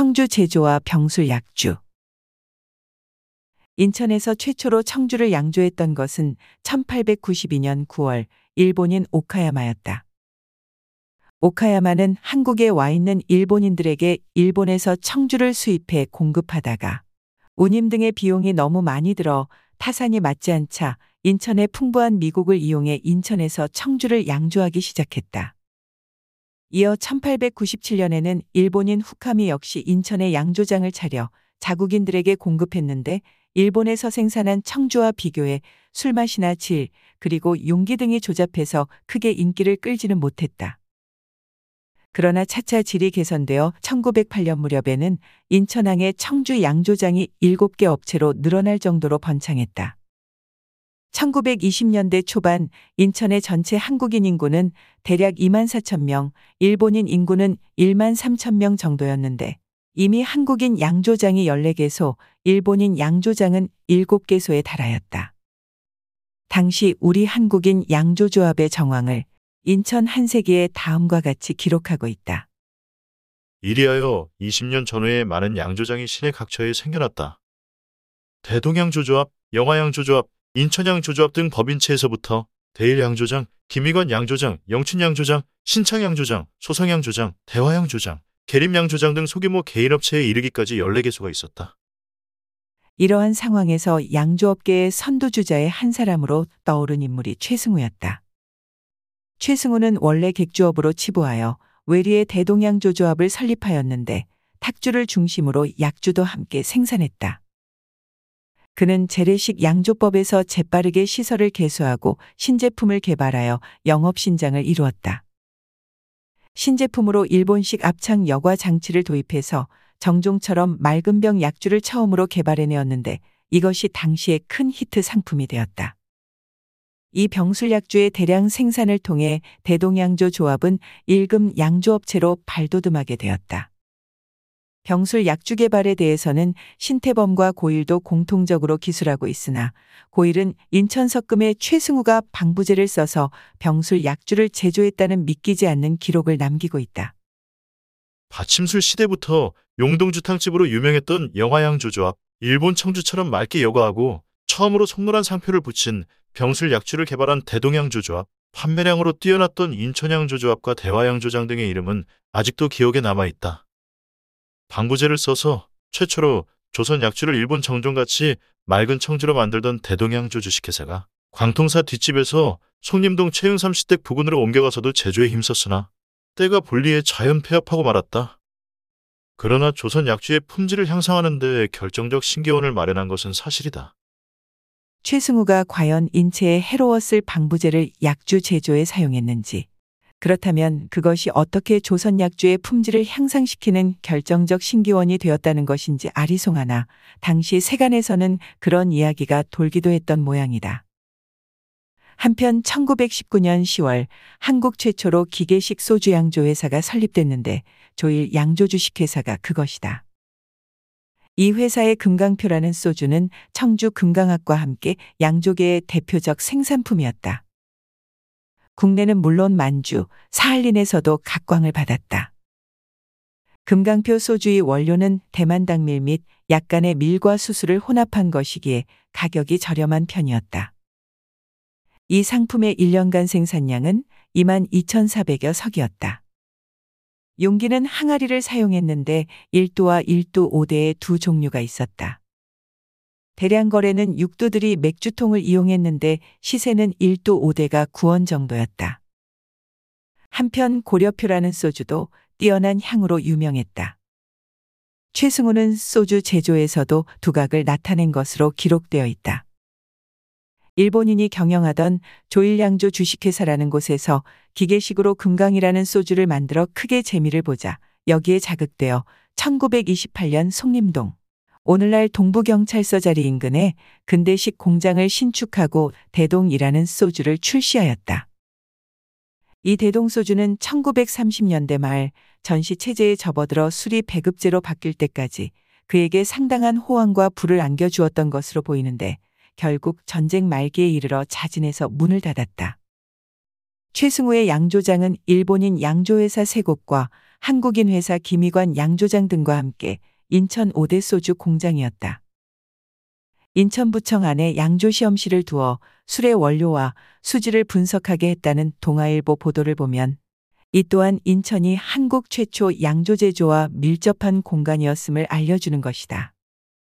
청주 제조와 병술 약주. 인천에서 최초로 청주를 양조했던 것은 1892년 9월 일본인 오카야마였다. 오카야마는 한국에 와 있는 일본인들에게 일본에서 청주를 수입해 공급하다가 운임 등의 비용이 너무 많이 들어 타산이 맞지 않자 인천의 풍부한 미국을 이용해 인천에서 청주를 양조하기 시작했다. 이어 1897년에는 일본인 후카미 역시 인천에 양조장을 차려 자국인들에게 공급했는데 일본에서 생산한 청주와 비교해 술맛이나 질, 그리고 용기 등이 조잡해서 크게 인기를 끌지는 못했다. 그러나 차차 질이 개선되어 1908년 무렵에는 인천항의 청주 양조장이 7개 업체로 늘어날 정도로 번창했다. 1920년대 초반 인천의 전체 한국인 인구는 대략 2만 4천 명, 일본인 인구는 1만 3천 명 정도였는데 이미 한국인 양조장이 14개소, 일본인 양조장은 7개소에 달하였다. 당시 우리 한국인 양조조합의 정황을 인천 한세기에 다음과 같이 기록하고 있다. 이리하여 20년 전후에 많은 양조장이 시내 각처에 생겨났다. 대동양조조합, 영화양조조합, 인천양 조조합 등 법인체에서부터 대일 양조장, 김희관 양조장, 영춘 양조장, 신창 양조장, 소성양조장, 대화 양조장, 계림 양조장 등 소규모 개인업체에 이르기까지 14개소가 있었다. 이러한 상황에서 양조업계의 선두주자의 한 사람으로 떠오른 인물이 최승우였다. 최승우는 원래 객주업으로 치부하여 외리의 대동양조조합을 설립하였는데 탁주를 중심으로 약주도 함께 생산했다. 그는 재래식 양조법에서 재빠르게 시설을 개소하고 신제품을 개발하여 영업 신장을 이루었다. 신제품으로 일본식 압착 여과 장치를 도입해서 정종처럼 맑은 병 약주를 처음으로 개발해내었는데 이것이 당시의 큰 히트 상품이 되었다. 이 병술 약주의 대량 생산을 통해 대동양조 조합은 일금 양조업체로 발돋움하게 되었다. 병술 약주 개발에 대해서는 신태범과 고일도 공통적으로 기술하고 있으나 고일은 인천석금의 최승우가 방부제를 써서 병술 약주를 제조했다는 믿기지 않는 기록을 남기고 있다. 받침술 시대부터 용동주탕집으로 유명했던 영화양조조합, 일본 청주처럼 맑게 여과하고 처음으로 송노란 상표를 붙인 병술 약주를 개발한 대동양조조합, 판매량으로 뛰어났던 인천양조조합과 대화양조장 등의 이름은 아직도 기억에 남아있다. 방부제를 써서 최초로 조선 약주를 일본 정종같이 맑은 청주로 만들던 대동양조 주식회사가 광통사 뒷집에서 송림동 최흥삼 시댁 부근으로 옮겨가서도 제조에 힘썼으나 때가 불리해 자연 폐업하고 말았다. 그러나 조선 약주의 품질을 향상하는 데 결정적 신기원을 마련한 것은 사실이다. 최승우가 과연 인체에 해로웠을 방부제를 약주 제조에 사용했는지, 그렇다면 그것이 어떻게 조선 약주의 품질을 향상시키는 결정적 신기원이 되었다는 것인지 아리송하나 당시 세간에서는 그런 이야기가 돌기도 했던 모양이다. 한편 1919년 10월 한국 최초로 기계식 소주 양조 회사가 설립됐는데 조일 양조 주식회사가 그것이다. 이 회사의 금강표라는 소주는 청주 금강학과 함께 양조계의 대표적 생산품이었다. 국내는 물론 만주, 사할린에서도 각광을 받았다. 금강표 소주의 원료는 대만 당밀 및 약간의 밀과 수수를 혼합한 것이기에 가격이 저렴한 편이었다. 이 상품의 1년간 생산량은 22,400여 석이었다. 용기는 항아리를 사용했는데 1도와 1도 5대의 두 종류가 있었다. 대량 거래는 육도들이 맥주통을 이용했는데 시세는 1도 5대가 9원 정도였다. 한편 고려표라는 소주도 뛰어난 향으로 유명했다. 최승우는 소주 제조에서도 두각을 나타낸 것으로 기록되어 있다. 일본인이 경영하던 조일양조 주식회사라는 곳에서 기계식으로 금강이라는 소주를 만들어 크게 재미를 보자 여기에 자극되어 1928년 송림동 오늘날 동부경찰서 자리 인근에 근대식 공장을 신축하고 대동이라는 소주를 출시하였다. 이 대동 소주는 1930년대 말 전시 체제에 접어들어 술이 배급제로 바뀔 때까지 그에게 상당한 호황과 부를 안겨주었던 것으로 보이는데 결국 전쟁 말기에 이르러 자진해서 문을 닫았다. 최승우의 양조장은 일본인 양조회사 세 곳과 한국인 회사 김희관 양조장 등과 함께 인천 5대 소주 공장이었다. 인천부청 안에 양조시험실을 두어 술의 원료와 수질을 분석하게 했다는 동아일보 보도를 보면 이 또한 인천이 한국 최초 양조 제조와 밀접한 공간이었음을 알려주는 것이다.